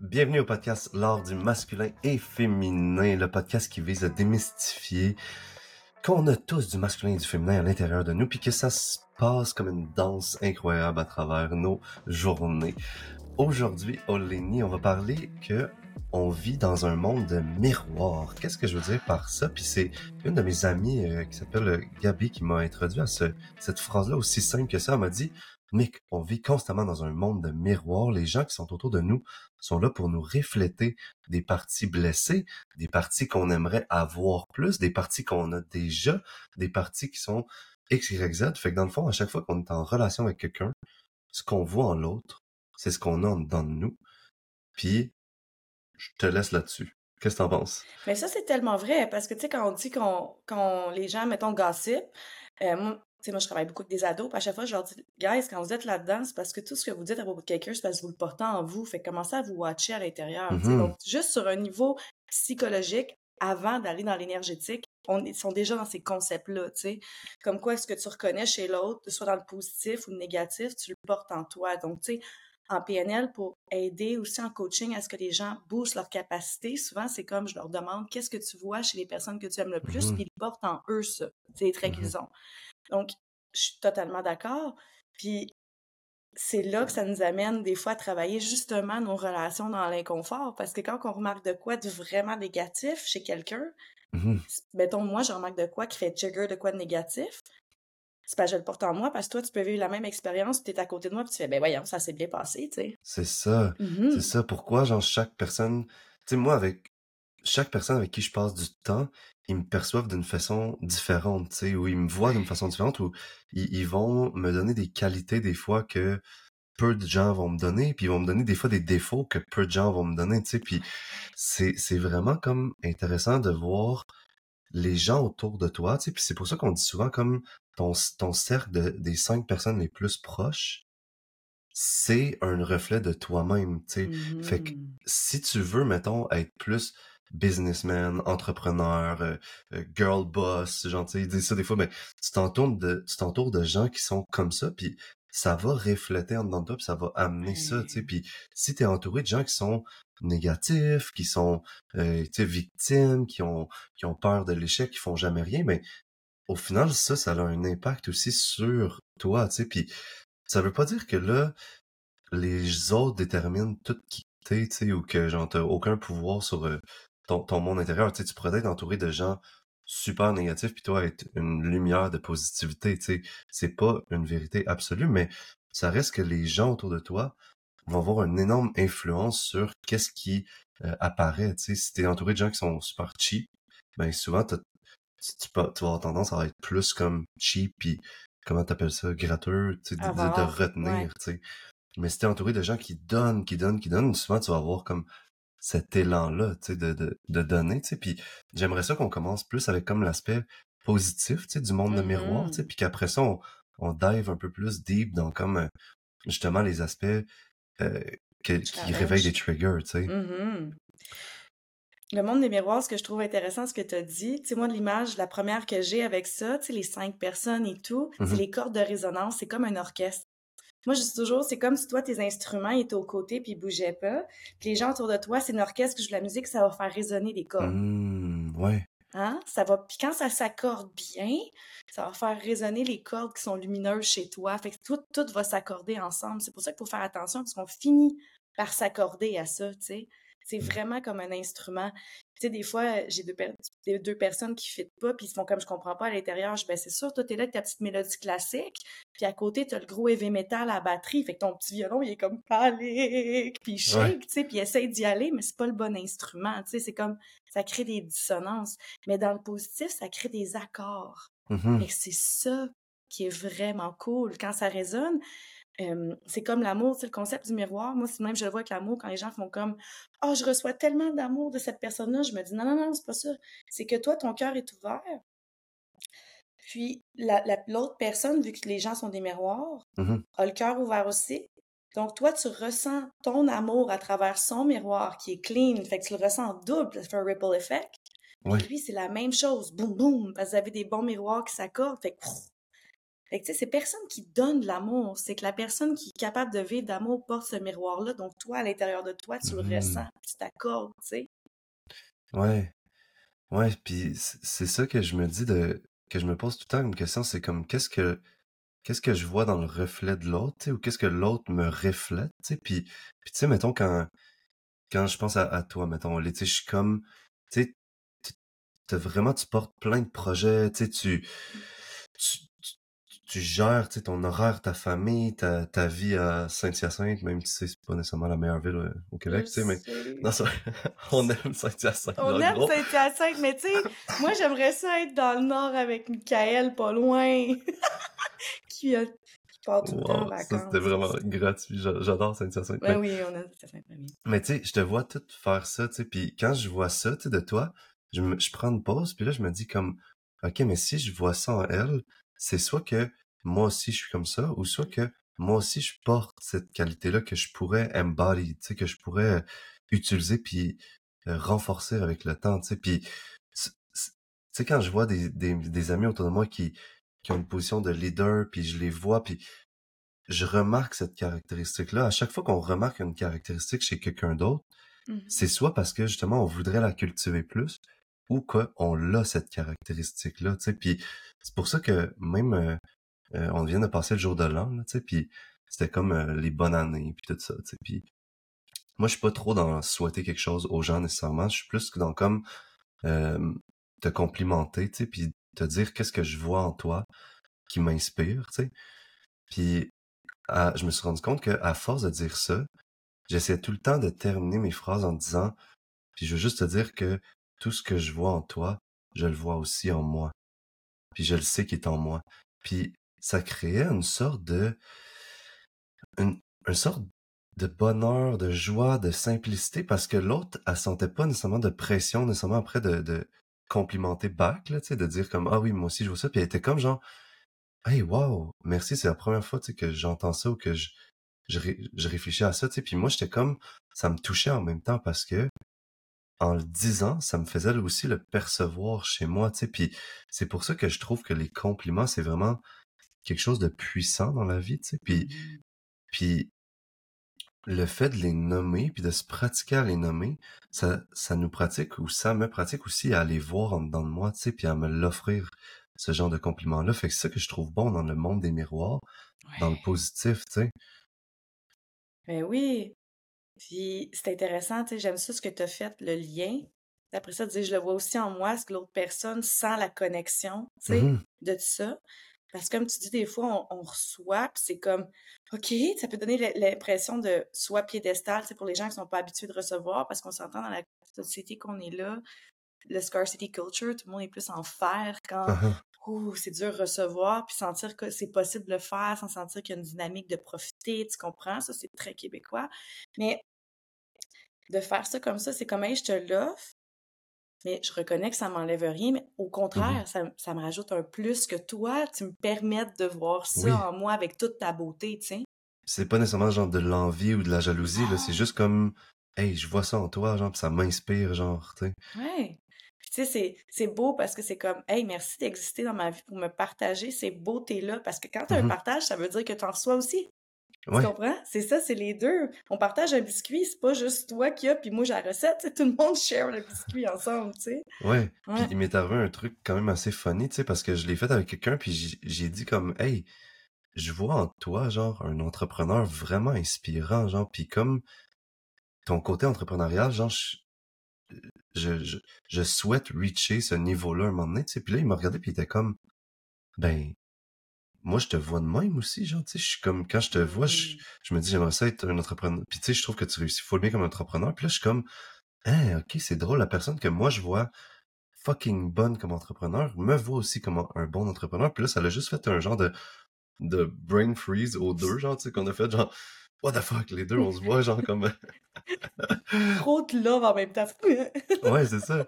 Bienvenue au podcast L'art du masculin et féminin, le podcast qui vise à démystifier qu'on a tous du masculin et du féminin à l'intérieur de nous, puis que ça se passe comme une danse incroyable à travers nos journées. Aujourd'hui, Olénie, on va parler que on vit dans un monde de miroirs. Qu'est-ce que je veux dire par ça? Puis c'est une de mes amies euh, qui s'appelle Gabi qui m'a introduit à ce, cette phrase-là aussi simple que ça. Elle m'a dit, On vit constamment dans un monde de miroirs. Les gens qui sont autour de nous sont là pour nous refléter des parties blessées, des parties qu'on aimerait avoir plus, des parties qu'on a déjà, des parties qui sont X, Y, Z. Fait que dans le fond, à chaque fois qu'on est en relation avec quelqu'un, ce qu'on voit en l'autre, c'est ce qu'on a dans nous. Puis, je te laisse là-dessus. Qu'est-ce que t'en penses? Mais ça, c'est tellement vrai, parce que, tu sais, quand on dit qu'on, quand les gens, mettons, gossip, euh, sais, moi, je travaille beaucoup avec des ados, puis à chaque fois, je leur dis, guys, quand vous êtes là-dedans, c'est parce que tout ce que vous dites à propos de quelqu'un, c'est parce que vous le portez en vous. Fait commencez à vous watcher à l'intérieur. Mhm. Donc, juste sur un niveau psychologique, avant d'aller dans l'énergétique, on ils sont déjà dans ces concepts-là, tu sais. Comme quoi, est-ce que tu reconnais chez l'autre, soit dans le positif ou le négatif, tu le portes en toi. Donc, tu sais, en PNL pour aider aussi en coaching à ce que les gens boostent leur capacité. Souvent, c'est comme je leur demande qu'est-ce que tu vois chez les personnes que tu aimes le plus, Mhm. puis ils portent en eux ça, c'est les traits Mhm. Donc, je suis totalement d'accord. Puis c'est là que ça nous amène des fois à travailler justement nos relations dans l'inconfort, parce que quand on remarque de quoi de vraiment négatif chez quelqu'un, Mhm. mettons moi je remarque de quoi qui fait trigger de quoi de négatif, c'est pas je le porte en moi parce que toi tu peux vivre la même expérience, tu es à côté de moi puis tu fais ben voyons ça s'est bien passé, tu sais. C'est ça. Mhm. C'est ça. Pourquoi, genre, chaque personne, tu sais, moi, avec chaque personne avec qui je passe du temps, ils me perçoivent d'une façon différente, tu sais, ou ils me voient d'une façon différente, ou ils, ils vont me donner des qualités des fois que peu de gens vont me donner, puis ils vont me donner des fois des défauts que peu de gens vont me donner, tu sais, puis c'est, c'est vraiment comme intéressant de voir les gens autour de toi, tu sais, puis c'est pour ça qu'on dit souvent comme ton, ton cercle de, des cinq personnes les plus proches, c'est un reflet de toi-même, tu sais. Fait que Mhm. si tu veux, mettons, être plus businessman, entrepreneur, euh, euh, girl boss, genre, tu sais, ils disent ça des fois, mais tu t'entoures de, tu t'entoures de gens qui sont comme ça, puis ça va refléter en dedans de toi, puis ça va amener ça, tu sais. Puis si t'es entouré de gens qui sont négatifs, qui sont, euh, tu sais, victimes, qui ont, qui ont peur de l'échec, qui font jamais rien, mais au final, ça, ça a un impact aussi sur toi, tu sais. Puis ça veut pas dire que là, les autres déterminent tout qui t'es, tu sais, ou que genre t'as aucun pouvoir sur euh, ton, ton monde intérieur. Tu sais, tu pourrais être entouré de gens super négatifs, puis toi être une lumière de positivité, tu sais. C'est pas une vérité absolue, mais ça reste que les gens autour de toi vont avoir une énorme influence sur qu'est-ce qui euh, apparaît, tu sais. Si t'es entouré de gens qui sont super cheap, ben souvent tu, tu, peux- tu vas avoir tendance à être plus comme cheap, puis comment t'appelles ça, gratteux, tu sais, de, de- retenir, ouais. tu sais. Mais si t'es entouré de gens qui donnent, qui donnent, qui donnent, souvent tu vas avoir comme cet élan-là, tu sais, de, de, de donner, tu sais. Puis j'aimerais ça qu'on commence plus avec comme l'aspect positif, tu sais, du monde de miroir, tu sais, Mhm. puis qu'après ça, on, on dive un peu plus deep dans comme euh, justement les aspects euh, que- qui réveillent des triggers, tu sais. Mhm. Le monde des miroirs, ce que je trouve intéressant, ce que tu as dit, tu sais, moi, l'image, la première que j'ai avec ça, tu sais, les cinq personnes et tout, c'est Mhm. les cordes de résonance, c'est comme un orchestre. Moi, je dis toujours, c'est comme si toi, tes instruments étaient aux côtés puis ils bougeaient pas. Puis les gens autour de toi, c'est un orchestre qui joue de la musique, ça va faire résonner les cordes. Mmh, ouais. Hein? Ça va, puis quand ça s'accorde bien, ça va faire résonner les cordes qui sont lumineuses chez toi. Fait que tout, tout va s'accorder ensemble. C'est pour ça qu'il faut faire attention parce qu'on finit par s'accorder à ça, tu sais. C'est vraiment comme un instrument. Tu sais, des fois, j'ai deux, per- deux personnes qui ne pas, puis ils se font comme je comprends pas à l'intérieur. Je dis, ben c'est sûr, toi, t'es là avec ta petite mélodie classique, puis à côté, t'as le gros heavy metal à la batterie. Fait que ton petit violon, il est comme palique, puis il Ouais. shake, tu sais, puis il essaye d'y aller, mais c'est pas le bon instrument, tu sais. C'est comme, ça crée des dissonances. Mais dans le positif, ça crée des accords. Mhm. Et c'est ça qui est vraiment cool. Quand ça résonne, euh, c'est comme l'amour, c'est le concept du miroir. Moi, c'est même, je le vois avec l'amour, quand les gens font comme « Oh, je reçois tellement d'amour de cette personne-là », je me dis « Non, non, non, c'est pas ça. C'est que toi, ton cœur est ouvert. Puis, la- la- l'autre personne, vu que les gens sont des miroirs, Mhm. a le cœur ouvert aussi. Donc, toi, tu ressens ton amour à travers son miroir qui est clean. Fait que tu le ressens en double, ça fait un ripple effect. Ouais. Puis lui, c'est la même chose. Boum, boum. Parce que vous avez des bons miroirs qui s'accordent. Fait que, pff, Fait que, tu sais, c'est personne qui donne de l'amour. C'est que la personne qui est capable de vivre d'amour porte ce miroir-là. Donc, toi, à l'intérieur de toi, tu le Mhm. ressens, tu t'accordes, tu sais. Ouais. Ouais, puis c'est ça que je me dis de que je me pose tout le temps une question, c'est comme qu'est-ce que qu'est-ce que je vois dans le reflet de l'autre, tu sais, ou qu'est-ce que l'autre me reflète, tu sais, puis puis tu sais mettons quand quand je pense à, à toi, mettons, tu sais, je suis comme tu sais vraiment tu portes plein de projets, tu sais, tu tu, tu, tu gères tu sais, ton horaire, ta famille, ta, ta vie à Saint-Hyacinthe, même si c'est pas nécessairement la meilleure ville euh, au Québec, tu sais, mais sais. non, ça, on aime Saint-Hyacinthe, On aime. Saint-Hyacinthe, mais tu sais, moi, j'aimerais ça être dans le nord avec Michael, pas loin, qui, a- qui part tout le temps en ça vacances. c'était vraiment gratuit. J'a- J'adore Saint-Hyacinthe. Ben Mais, oui, on a Saint-Hyacinthe, mais tu sais, je te vois tout faire ça, tu sais, puis quand je vois ça, tu sais, de toi, je, me, je prends une pause, puis là, je me dis comme, OK, mais si je vois ça en elle, c'est soit que moi aussi je suis comme ça, ou soit que moi aussi je porte cette qualité-là que je pourrais embody, tu sais, que je pourrais utiliser puis euh, renforcer avec le temps, tu sais, puis tu sais, quand je vois des, des, des amis autour de moi qui, qui ont une position de leader, puis je les vois, puis je remarque cette caractéristique-là. À chaque fois qu'on remarque une caractéristique chez quelqu'un d'autre, Mhm. c'est soit parce que justement on voudrait la cultiver plus ou qu'on l'a cette caractéristique-là, tu sais. Puis c'est pour ça que même euh, euh, on vient de passer le jour de l'an, tu sais, puis c'était comme euh, les bonnes années puis tout ça, tu sais. Puis moi je suis pas trop dans souhaiter quelque chose aux gens nécessairement, je suis plus que dans comme te complimenter, tu sais, puis te dire qu'est-ce que je vois en toi qui m'inspire, tu sais. Puis je me suis rendu compte que à force de dire ça, j'essaie tout le temps de terminer mes phrases en disant puis je veux juste te dire que tout ce que je vois en toi, je le vois aussi en moi. Puis je le sais qu'il est en moi. Puis ça créait une sorte de une, sorte de bonheur, de joie, de simplicité parce que l'autre, elle sentait pas nécessairement de pression, nécessairement après de, de complimenter back, là, de dire comme ah oui, moi aussi je vois ça. Puis elle était comme genre Hey wow, merci, c'est la première fois que j'entends ça ou que je, je, je réfléchis à ça. Puis moi, j'étais comme, ça me touchait en même temps parce que, en le disant, ça me faisait aussi le percevoir chez moi, tu sais. Puis c'est pour ça que je trouve que les compliments, c'est vraiment quelque chose de puissant dans la vie, tu sais. Puis, puis le fait de les nommer, puis de se pratiquer à les nommer, ça, ça nous pratique, ou ça me pratique aussi à les voir en dedans de moi, tu sais, puis à me l'offrir, ce genre de compliments-là. Fait que c'est ça que je trouve bon dans le monde des miroirs, dans le positif, tu sais. Ben oui. Puis c'est intéressant, tu sais, j'aime ça ce que tu as fait, le lien. Après ça, tu dis, je le vois aussi en moi, ce que l'autre personne sent la connexion, tu sais, Mhm. de tout ça. Parce que comme tu dis, des fois, on, on reçoit, puis c'est comme, OK, ça peut donner l'impression de soit piédestal, tu sais, pour les gens qui sont pas habitués de recevoir, parce qu'on s'entend dans la société qu'on est là, le scarcity culture, tout le monde est plus en faire quand Ah Ouh, c'est dur de recevoir, puis sentir que c'est possible de le faire sans sentir qu'il y a une dynamique de profiter, tu comprends? Ça, c'est très québécois. Mais de faire ça comme ça, c'est comme, hey, je te l'offre, mais je reconnais que ça m'enlève rien, mais au Mhm. contraire, ça, ça me rajoute un plus que toi, tu me permettes de voir ça Oui. en moi avec toute ta beauté, tu sais. c'est pas nécessairement genre de l'envie ou de la jalousie, là, c'est juste comme, hey, je vois ça en toi, genre, pis ça m'inspire, genre, tu sais. Ouais. Puis tu sais, c'est, beau parce que c'est comme, hey, merci d'exister dans ma vie pour me partager ces beautés-là. Parce que quand tu as un Mhm. partage, ça veut dire que tu en reçois aussi. Tu comprends? C'est ça, c'est les deux. On partage un biscuit, c'est pas juste toi qui as, puis moi j'ai la recette, tout le monde share le biscuit ensemble, tu sais. ouais. Puis il m'est arrivé un truc quand même assez funny, tu sais, parce que je l'ai fait avec quelqu'un, puis j'ai j'ai dit comme, hey, je vois en toi, genre, un entrepreneur vraiment inspirant, genre, puis comme ton côté entrepreneurial, genre, je, je, je, je souhaite reacher ce niveau-là un moment donné, tu sais. Puis là, il m'a regardé, puis il était comme, ben, moi, je te vois de même aussi, genre, tu sais, je suis comme, quand je te vois, je, je me dis, j'aimerais ça être un entrepreneur. Puis tu sais, je trouve que tu réussis full bien comme entrepreneur. Puis là, je suis comme, hein, ok, c'est drôle, la personne que moi, je vois fucking bonne comme entrepreneur, me voit aussi comme un, un bon entrepreneur. Puis là, ça l'a juste fait un genre de, de brain freeze aux deux, genre, tu sais, qu'on a fait, genre, what the fuck, les deux, on se voit, genre, comme, Trop de love en même temps. ouais, c'est ça.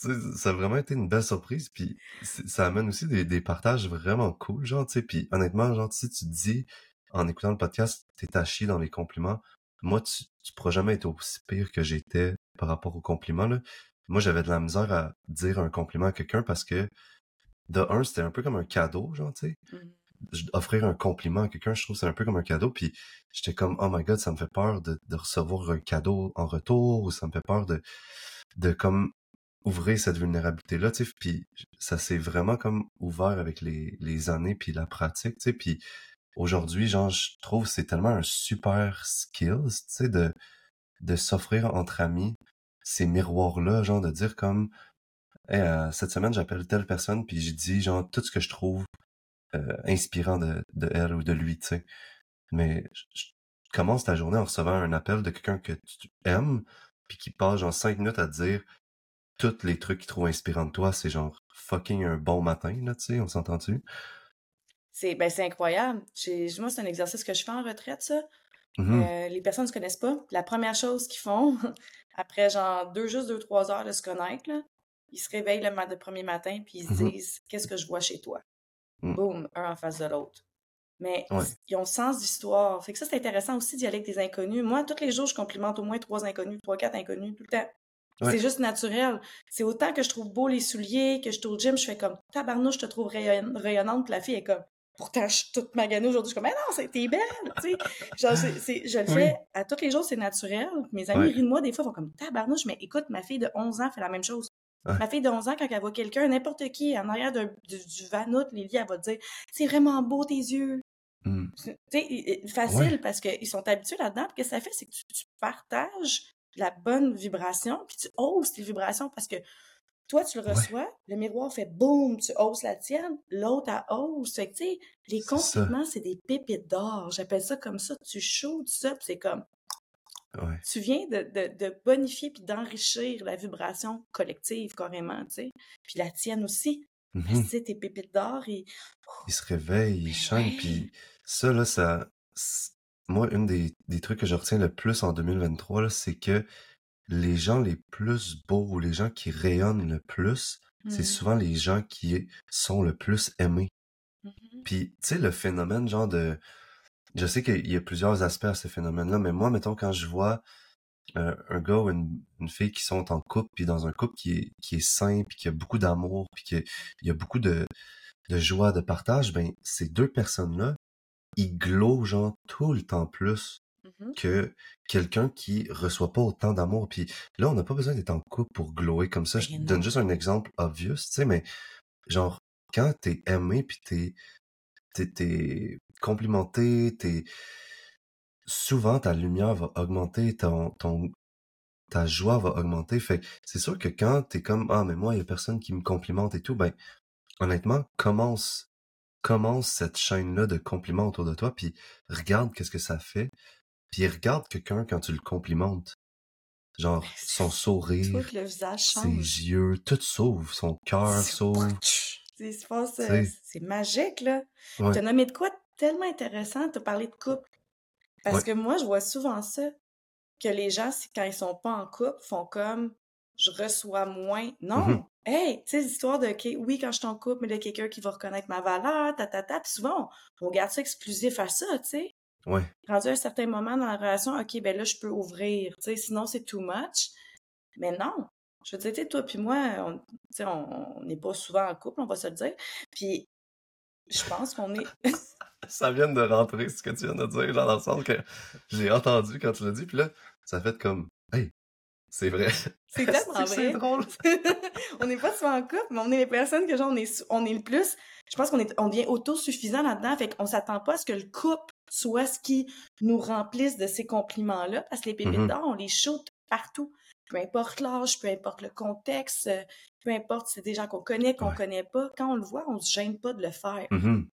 Tu sais, ça a vraiment été une belle surprise, puis ça amène aussi des, des partages vraiment cool, genre, tu sais, puis honnêtement, genre, si tu dis, en écoutant le podcast, t'es à chier dans les compliments, moi, tu, tu pourras jamais être aussi pire que j'étais par rapport aux compliments, là. Moi, j'avais de la misère à dire un compliment à quelqu'un parce que, de un, c'était un peu comme un cadeau, genre, tu sais, Mhm. Offrir un compliment à quelqu'un, je trouve que c'est un peu comme un cadeau. Puis j'étais comme, oh my god, ça me fait peur de, de recevoir un cadeau en retour, ou ça me fait peur de, de comme ouvrir cette vulnérabilité-là, tu sais. Puis ça s'est vraiment comme ouvert avec les, les années, puis la pratique, tu sais. Puis aujourd'hui, genre, je trouve que c'est tellement un super skills, tu sais, de, de s'offrir entre amis ces miroirs-là, genre de dire comme, euh, cette semaine, j'appelle telle personne, puis j'ai dit, genre, tout ce que je trouve euh, inspirant de, de elle ou de lui, tu sais. Mais je, commence ta journée en recevant un appel de quelqu'un que tu aimes, puis qui passe genre cinq minutes à te dire tous les trucs qu'il trouve inspirants de toi, c'est genre fucking un bon matin, là, tu sais, on s'entend-tu? C'est ben, incroyable. Moi, c'est un exercice que je fais en retraite, ça. Mmh euh, les personnes ne se connaissent pas. La première chose qu'ils font, après genre deux, juste deux, trois heures de se connaître, là, ils se réveillent le, le premier matin puis ils se mmh disent Qu'est-ce que je vois chez toi? Mmh. Boum, un en face de l'autre. Mais Ouais. ils ont sens d'histoire. Fait que ça, c'est intéressant aussi d'y aller avec des inconnus. Moi, tous les jours, je complimente au moins trois inconnus, trois, quatre inconnus, tout le temps. Ouais. C'est juste naturel. C'est autant que je trouve beau les souliers, que je suis au gym, je fais comme tabarnouche, je te trouve rayon- rayonnante, puis la fille est comme pourtant je suis toute maganée aujourd'hui, je suis comme mais non, c'est- t'es belle, tu sais. Genre, je le Oui. fais à tous les jours, c'est naturel. Mes amis Ouais. rient de moi des fois, font comme tabarnouche, mais écoute, ma fille de 11 ans fait la même chose. Ouais. Ma fille de 11 ans, quand elle voit quelqu'un, n'importe qui, en arrière d'un- du, du vanout, Lily, elle va te dire c'est vraiment beau tes yeux. I- i- facile Ouais. parce qu'ils sont habitués là-dedans. Puis Qu'est-ce que ça fait? C'est que tu, tu partages la bonne vibration, puis tu hausses tes vibrations parce que toi, tu le Ouais. reçois, le miroir fait boum, tu hausses la tienne, l'autre, elle hausse. Fait que, les C'est compliments, c'est des pépites d'or. J'appelle ça comme ça. Tu shoots ça, c'est comme, Ouais. tu viens de, de, de bonifier puis d'enrichir la vibration collective, carrément, tu sais. Puis la tienne aussi. Mmh Parce que, tu sais, tes pépites d'or, et Il se réveille, il Ben chante, ouais. puis ça, là, ça... Moi, une des, des trucs que je retiens le plus en 2023, là, c'est que les gens les plus beaux ou les gens qui rayonnent le plus, c'est Mhm. souvent les gens qui sont le plus aimés. Mhm. Puis, tu sais, le phénomène, genre de... Je sais qu'il y a plusieurs aspects à ce phénomène-là, mais moi, mettons, quand je vois euh, un gars ou une, une fille qui sont en couple, puis dans un couple qui est, qui est sain, puis qui a beaucoup d'amour, puis qu'il y a beaucoup de, de joie, de partage, ben, ces deux personnes-là, ils glowent, genre, tout le temps plus Mhm. que quelqu'un qui reçoit pas autant d'amour. Puis là, on n'a pas besoin d'être en couple pour glower comme ça. Je Ben donne juste un exemple obvious, tu sais, mais genre, quand t'es aimé, puis t'es, t'es, complimenté, t'es... Souvent, ta lumière va augmenter, ton, ton, ta joie va augmenter. Fait que c'est sûr que quand t'es comme, ah, mais moi, il y a personne qui me complimente et tout, ben, honnêtement, commence, commence cette chaîne-là de compliments autour de toi, puis regarde qu'est-ce que ça fait, puis regarde quelqu'un quand tu le complimentes. Genre, son sourire, Tout le visage ses yeux, tout s'ouvre, son cœur s'ouvre, il se passe, tu euh, c'est magique, là. Ouais, Tu as nommé de quoi tellement intéressant, tu as parlé de couple. Parce ouais, que moi, je vois souvent ça, que les gens, quand ils sont pas en couple, font comme je reçois moins. Non! Hey, tu sais, l'histoire de, OK, oui, quand je suis en couple, mais il y a quelqu'un qui va reconnaître ma valeur, ta, ta, ta. Puis souvent, on, on garde ça exclusif à ça, tu sais. ouais, Rendu à un certain moment dans la relation, OK, ben là, je peux ouvrir, tu sais, sinon c'est too much. Mais non! Je veux dire, tu sais, toi puis moi, on n'est pas souvent en couple, on va se le dire. Puis je pense qu'on est... Ça vient de rentrer, ce que tu viens de dire, genre dans le sens que j'ai entendu quand tu l'as dit, puis là, ça fait comme, hey, c'est vrai. C'est tellement que c'est vrai. drôle? on n'est pas souvent en couple, mais on est les personnes que genre on est, on est le plus. Je pense qu'on est, on devient autosuffisant là-dedans, fait qu'on s'attend pas à ce que le couple soit ce qui nous remplisse de ces compliments-là, parce que les pépites Mhm, d'or, on les shoot partout. Peu importe l'âge, peu importe le contexte, euh, peu importe si c'est des gens qu'on connaît, qu'on Ouais. connaît pas, quand on le voit, on se gêne pas de le faire. mhm,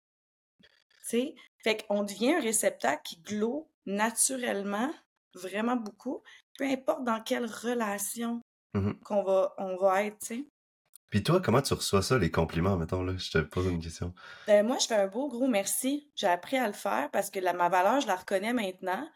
tu sais? Fait qu'on devient un réceptacle qui glow naturellement, vraiment beaucoup, peu importe dans quelle relation mhm. qu'on va, on va être, tu sais? Puis toi, comment tu reçois ça, les compliments, mettons, là? Je te pose une question. Ben, moi, je fais un beau gros merci. J'ai appris à le faire parce que la, ma valeur, je la reconnais maintenant.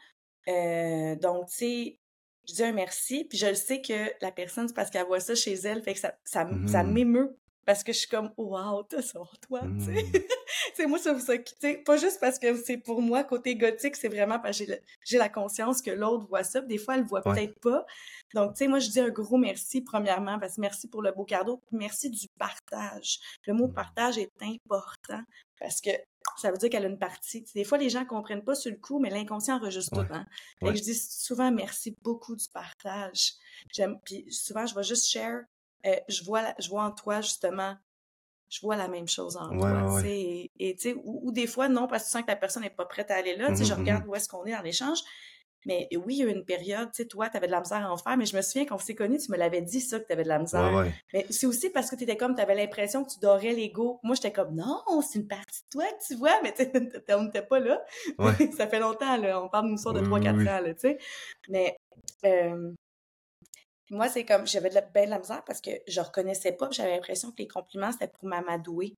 Euh, donc, tu sais, je dis un merci, puis je le sais que la personne, c'est parce qu'elle voit ça chez elle, fait que ça, ça, ça Mhm, m'émeut. Parce que je suis comme, wow, t'as ça en toi, tu sais. c'est moi, ça, ça, tu sais, pas juste parce que c'est pour moi, côté gothique, c'est vraiment parce que j'ai la conscience que l'autre voit ça, des fois, elle le voit Ouais. peut-être pas. Donc, tu sais, moi, je dis un gros merci, premièrement, parce que merci pour le beau cadeau, merci du partage. Le mot Mhm. partage est important parce que ça veut dire qu'elle a une partie. Des fois, les gens comprennent pas sur le coup, mais l'inconscient enregistre tout. Hein? Que je dis souvent merci beaucoup du partage. J'aime, puis souvent, je vais juste share. Euh, je vois, je vois en toi justement je vois la même chose en toi. Et, et ou, ou, des fois, non, parce que tu sens que la personne n'est pas prête à aller là. sais, je mmh regarde mmh où est-ce qu'on est dans l'échange. Mais oui, il y a eu une période, tu sais, toi, tu avais de la misère à en faire, mais je me souviens qu'on s'est connus, tu me l'avais dit ça, que tu avais de la misère. Mais c'est aussi parce que tu étais comme, tu avais l'impression que tu dorais l'ego. Moi, j'étais comme, non, c'est une partie de toi que tu vois, mais on n'était pas là. ça fait longtemps, là. On parle d'une histoire de 3-4 ans, là, tu sais. Mais euh, moi, c'est comme, j'avais de la, ben de la misère parce que je reconnaissais pas, j'avais l'impression que les compliments, c'était pour m'amadouer.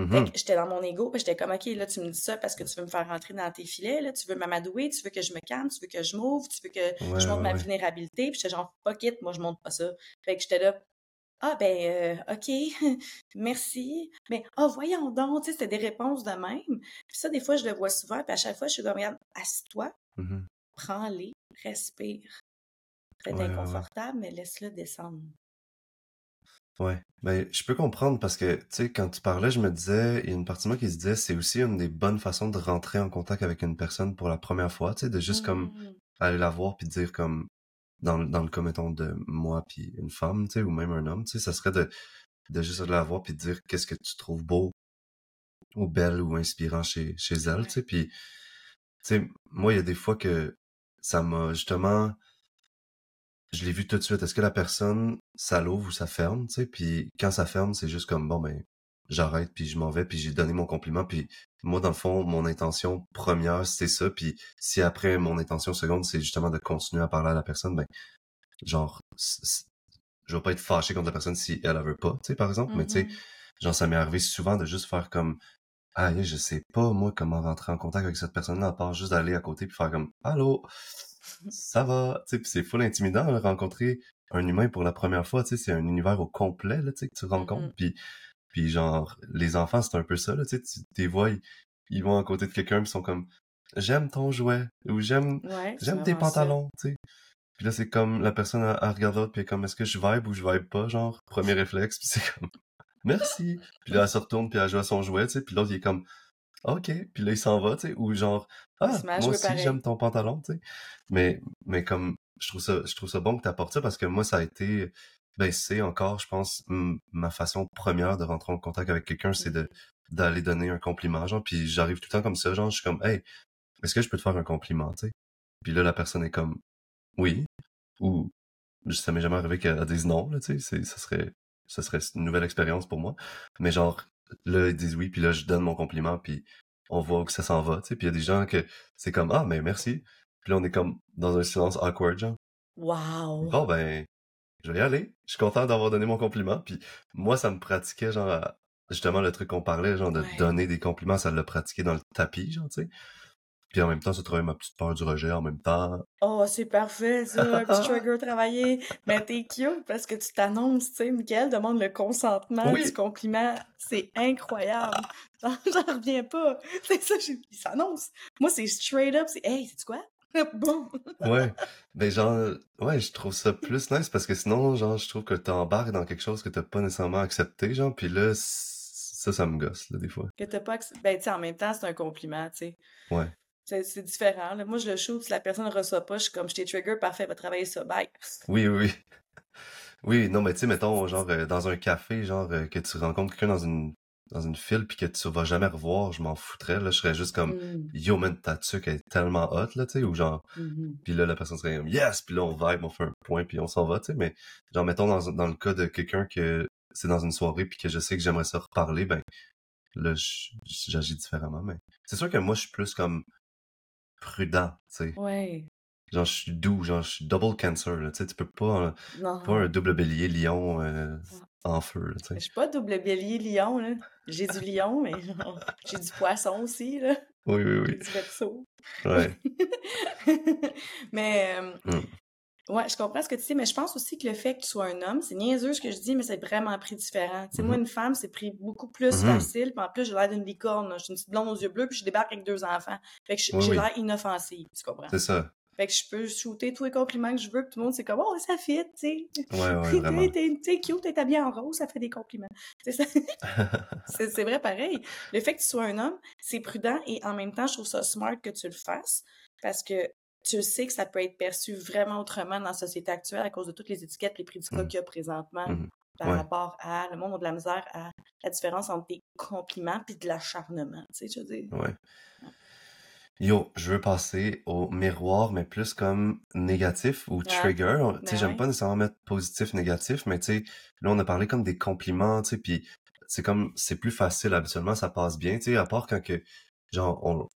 Mm-hmm. J'étais dans mon ego, puis j'étais comme, OK, là, tu me dis ça parce que tu veux me faire rentrer dans tes filets, là, tu veux m'amadouer, tu veux que je me calme, tu veux que je m'ouvre, tu veux que je montre ma vulnérabilité, puis j'étais genre, fuck it, moi, je montre pas ça. Fait que j'étais là, ah, ben, euh, OK, merci. Mais, ah, voyons donc, tu sais, c'était des réponses de même. Puis ça, des fois, je le vois souvent, puis à chaque fois, je suis comme, regarde, assis-toi, mm-hmm. prends-les, respire. Très inconfortable, mais laisse-le descendre. Ouais, ben, je peux comprendre parce que, tu sais, quand tu parlais, je me disais, il y a une partie de moi qui se disait, c'est aussi une des bonnes façons de rentrer en contact avec une personne pour la première fois, tu sais, de juste comme mmh. aller la voir puis dire comme, dans, dans le cas, mettons, de moi puis une femme, tu sais, ou même un homme, tu sais, ça serait de, de juste aller la voir puis dire qu'est-ce que tu trouves beau ou belle ou inspirant chez, chez elle, tu sais, puis, tu sais, moi, il y a des fois que ça m'a justement je l'ai vu tout de suite. Est-ce que la personne, ça l'ouvre ou ça ferme, tu sais? Puis quand ça ferme, c'est juste comme, bon, ben, j'arrête, puis je m'en vais, puis j'ai donné mon compliment. Puis moi, dans le fond, mon intention première, c'est ça. Puis si après, mon intention seconde, c'est justement de continuer à parler à la personne, ben, genre, je vais pas être fâché contre la personne si elle, elle veut pas, tu sais, par exemple. Mais tu sais, mm-hmm. genre, ça m'est arrivé souvent de juste faire comme, ah, je sais pas, moi, comment rentrer en contact avec cette personne-là, à part juste d'aller à côté puis faire comme, allô? Ça va, tu sais, c'est full intimidant de rencontrer un humain pour la première fois, tu sais, c'est un univers au complet, là, tu sais, que tu rencontres, mm-hmm. puis, puis genre, les enfants, c'est un peu ça, là, tu sais, tu les vois, ils, vont à côté de quelqu'un, ils sont comme, j'aime ton jouet, ou j'aime, j'aime tes pantalons, tu sais. Puis là, c'est comme, la personne, elle, regarde l'autre, puis comme, est-ce que je vibe ou je vibe pas, genre, premier réflexe, puis c'est comme, merci. Puis là, elle se retourne, puis elle joue à son jouet, tu sais, puis l'autre, il est comme, OK, puis là, il s'en va, tu sais, ou genre, ah, moi aussi, j'aime ton pantalon, tu sais. Mais, mais comme, je trouve ça, je trouve ça bon que tu apportes ça parce que moi, ça a été, ben, c'est encore, je pense, ma façon première de rentrer en contact avec quelqu'un, c'est de, d'aller donner un compliment, genre, puis j'arrive tout le temps comme ça, genre, je suis comme, hey, est-ce que je peux te faire un compliment, tu sais? Puis là, la personne est comme, oui, ou, ça m'est jamais arrivé qu'elle dise non, là, tu sais, ça serait, ça serait une nouvelle expérience pour moi. Mais genre, là, ils disent oui, puis là, je donne mon compliment, puis on voit que ça s'en va, tu sais. Puis il y a des gens que c'est comme, ah, mais merci. Puis là, on est comme dans un silence awkward, genre. Wow! Bon, ben, je vais y aller. Je suis content d'avoir donné mon compliment. Puis moi, ça me pratiquait, genre, justement, le truc qu'on parlait, genre, de donner des compliments, ça le pratiquait dans le tapis, genre, tu sais. Puis en même temps, ça travaille ma petite peur du rejet en même temps. Oh, c'est parfait, ça, un petit trigger travaillé. Mais t'es cute parce que tu t'annonces, tu sais, Mickaël demande le consentement du compliment. C'est incroyable. J'en reviens pas. C'est ça, il s'annonce. Moi, c'est straight up, c'est Hey, c'est quoi? Boum! ouais. Ben, genre, ouais, je trouve ça plus nice parce que sinon, genre, je trouve que t'embarques dans quelque chose que t'as pas nécessairement accepté, genre, puis là, ça, ça me gosse, là, des fois. Que t'as pas accepté. Ben, tu sais, en même temps, c'est un compliment, tu sais. Ouais. C'est différent. Moi, je le shoot, si la personne ne reçoit pas, je suis comme, je t'ai trigger, parfait, va travailler ça, bye. Oui, oui. Oui, non, mais tu sais, mettons, genre, euh, dans un café, genre, euh, que tu rencontres quelqu'un dans une dans une file puis que tu vas jamais revoir, je m'en foutrais, là, je serais juste comme, mm. yo, man, ta tuque est tellement hot, là, tu sais, ou genre, mm-hmm. puis là, la personne serait comme, yes, puis là, on vibe, on fait un point, puis on s'en va, tu sais, mais genre, mettons, dans, dans le cas de quelqu'un que c'est dans une soirée puis que je sais que j'aimerais ça reparler, ben, là, j'agis différemment, mais c'est sûr que moi, je suis plus comme, prudent, tu sais. Ouais. Genre, je suis doux, genre, je suis double cancer, là, tu sais, tu peux pas, pas un double bélier lion euh, en feu, là, tu sais. Je suis pas double bélier lion, là. J'ai du lion, mais j'ai du poisson aussi, là. Oui, oui, oui. Du verso. Ouais. mais, euh, mmh. Ouais, je comprends ce que tu dis, mais je pense aussi que le fait que tu sois un homme, c'est niaiseux ce que je dis, mais c'est vraiment pris différent. Tu sais, moi, mm-hmm. une femme, c'est pris beaucoup plus mm-hmm. facile, puis en plus, j'ai l'air d'une licorne. Je suis une petite blonde aux yeux bleus, puis je débarque avec deux enfants. Fait que j'ai l'air inoffensive, tu comprends? C'est ça. Fait que je peux shooter tous les compliments que je veux, puis tout le monde, c'est comme, oh, ça fit, tu sais. Ouais, ouais. T'es cute, t'es habillé en rose, ça fait des compliments. Ça- c'est vrai pareil. Le fait que tu sois un homme, c'est prudent et en même temps, je trouve ça smart que tu le fasses parce que tu sais que ça peut être perçu vraiment autrement dans la société actuelle à cause de toutes les étiquettes, les prédicats Mhm. qu'il y a présentement Mhm. par Ouais. rapport à le monde de la misère à la différence entre des compliments puis de l'acharnement. Tu sais, je veux dire. Ouais. Yo, je veux passer au miroir, mais plus comme négatif ou trigger. Tu sais, Ben j'aime ouais. pas nécessairement mettre positif, négatif, mais tu sais, là, on a parlé comme des compliments, tu sais, puis c'est comme, c'est plus facile, habituellement, ça passe bien, tu sais, à part quand que, genre, on, tu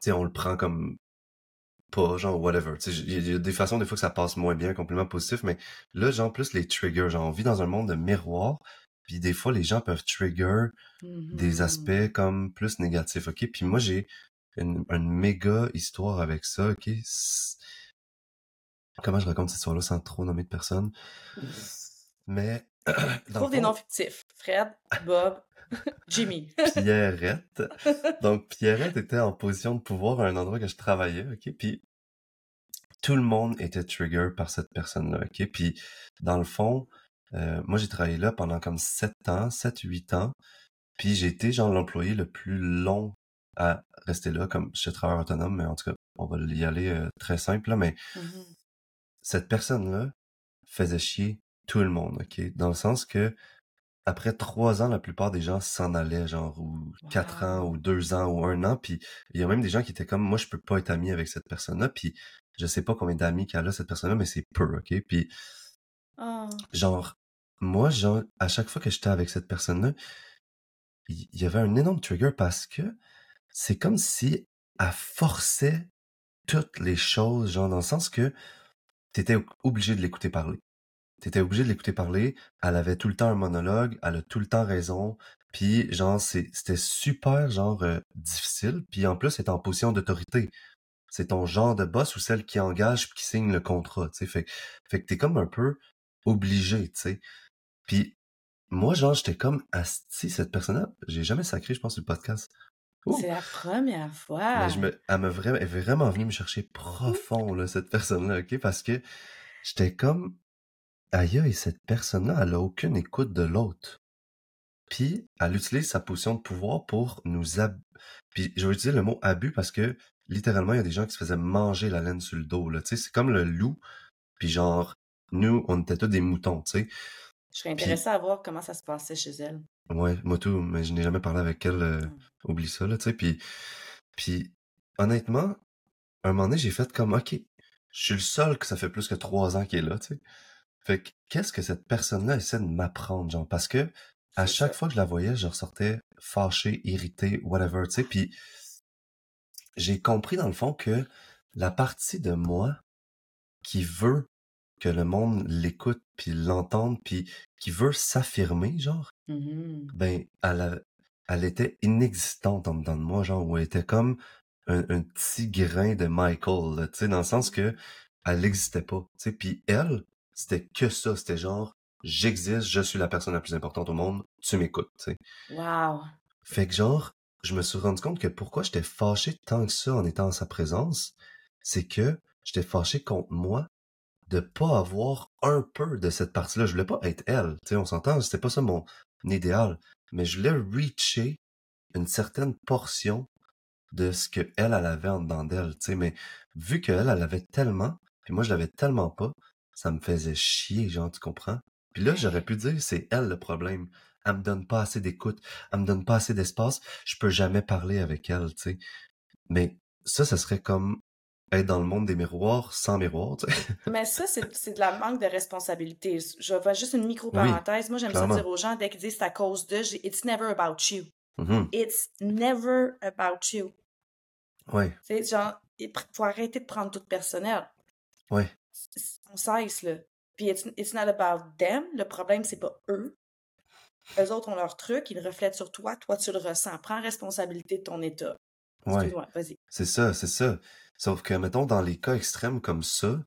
sais, on le prend comme pas, genre, whatever. Il y, a- il y a des façons, des fois, que ça passe moins bien, compliment positif, mais là, genre, plus les triggers, genre, on vit dans un monde de miroir, puis des fois, les gens peuvent trigger des Mhm. aspects comme plus négatifs, ok? Puis moi, j'ai une, une méga histoire avec ça, ok? Comment je raconte cette histoire-là sans trop nommer de personne? Mais, Trouve des noms fictifs. Fred, Bob, Jimmy. Pierrette. Donc, Pierrette était en position de pouvoir à un endroit que je travaillais, ok? Puis, tout le monde était trigger par cette personne-là, ok? Puis, dans le fond, euh, moi, j'ai travaillé là pendant comme 7 ans, 7-8 ans. Puis, j'ai été, genre, l'employé le plus long à rester là, comme je suis travailleur autonome, mais en tout cas, on va y aller euh, très simple, là, mais Mhm. cette personne-là faisait chier tout le monde, ok? Dans le sens que, après trois ans, la plupart des gens s'en allaient, genre, ou quatre ans, ou deux ans, ou un an, puis il y a même des gens qui étaient comme, moi, je peux pas être ami avec cette personne-là, puis je sais pas combien d'amis qu'elle a, cette personne-là, mais c'est peu, ok? Puis, Ah. genre, moi, genre, à chaque fois que j'étais avec cette personne-là, il il y avait un énorme trigger parce que c'est comme si elle forçait toutes les choses, genre, dans le sens que t'étais obligé de l'écouter parler. T'étais obligé de l'écouter parler. Elle avait tout le temps un monologue. Elle a tout le temps raison. Puis, genre, c'est- c'était super, genre, euh, difficile. Puis, en plus, c'est en position d'autorité. C'est ton genre de boss ou celle qui engage puis qui signe le contrat, tu sais. Fait, que- fait que t'es comme un peu obligé, tu sais. Puis, moi, genre, j'étais comme, asti, cette personne-là, j'ai jamais sacré, je pense, sur le podcast. C'est la première Mais fois. je me, elle, me vraiment, elle est vraiment venue me chercher profond, là, cette personne-là, ok? Parce que j'étais comme, aïe, et cette personne-là, elle a aucune écoute de l'autre. Puis, elle utilise sa position de pouvoir pour nous ab... Puis, je vais utiliser le mot abus parce que, littéralement, il y a des gens qui se faisaient manger la laine sur le dos, là. Tu sais, c'est comme le loup. Puis, genre, nous, on était tous des moutons, tu sais. Je serais Puis, intéressée à voir comment ça se passait chez elle. ouais, moi tout, mais je n'ai jamais parlé avec elle. euh, Mm. oublie ça, là, tu sais. Puis, puis, honnêtement, à un moment donné, j'ai fait comme, OK, je suis le seul que ça fait plus que trois ans qu'il est là, tu sais. Fait que, qu'est-ce que cette personne-là essaie de m'apprendre, genre, parce que, à C'est chaque ça. fois que je la voyais, je ressortais fâché, irrité, whatever, tu sais. Puis, j'ai compris, dans le fond, que la partie de moi qui veut que le monde l'écoute, puis l'entende, puis qui veut s'affirmer, genre, Mhm. ben, elle, a- elle était inexistante en dedans de moi, genre, où elle était comme un, un petit grain de Michael, tu sais, dans le sens que elle n'existait pas, tu sais, puis elle, c'était que ça, c'était genre, j'existe, je suis la personne la plus importante au monde, tu m'écoutes, tu sais. Wow. Fait que genre, je me suis rendu compte que pourquoi j'étais fâché tant que ça en étant en sa présence, c'est que j'étais fâché contre moi de pas avoir un peu de cette partie-là. Je voulais pas être elle, tu sais, on s'entend, c'était pas ça mon idéal, mais je voulais reacher une certaine portion de ce que elle, elle avait en dedans d'elle, tu sais, mais vu qu'elle, elle avait tellement, puis moi je l'avais tellement pas, ça me faisait chier, genre, tu comprends? Puis là, j'aurais pu dire, c'est elle le problème. Elle me donne pas assez d'écoute, elle me donne pas assez d'espace, je peux jamais parler avec elle, tu sais. Mais ça, ça serait comme être dans le monde des miroirs sans miroir, tu sais. Mais ça, c'est de la manque de responsabilité. Je vais juste une Oui, micro-parenthèse. Moi, j'aime ça dire aux gens, dès qu'ils disent c'est à cause de, it's never about you. Mhm. It's never about you. Ouais, Tu sais, genre, il faut arrêter de prendre tout personnel. ouais, On cesse, là. Puis it's, it's not about them. Le problème, c'est pas eux. Eux autres ont leur truc, ils le reflètent sur toi. Toi, tu le ressens. Prends responsabilité de ton état. ouais. Vas-y. C'est ça, c'est ça. Sauf que, mettons, dans les cas extrêmes comme ça,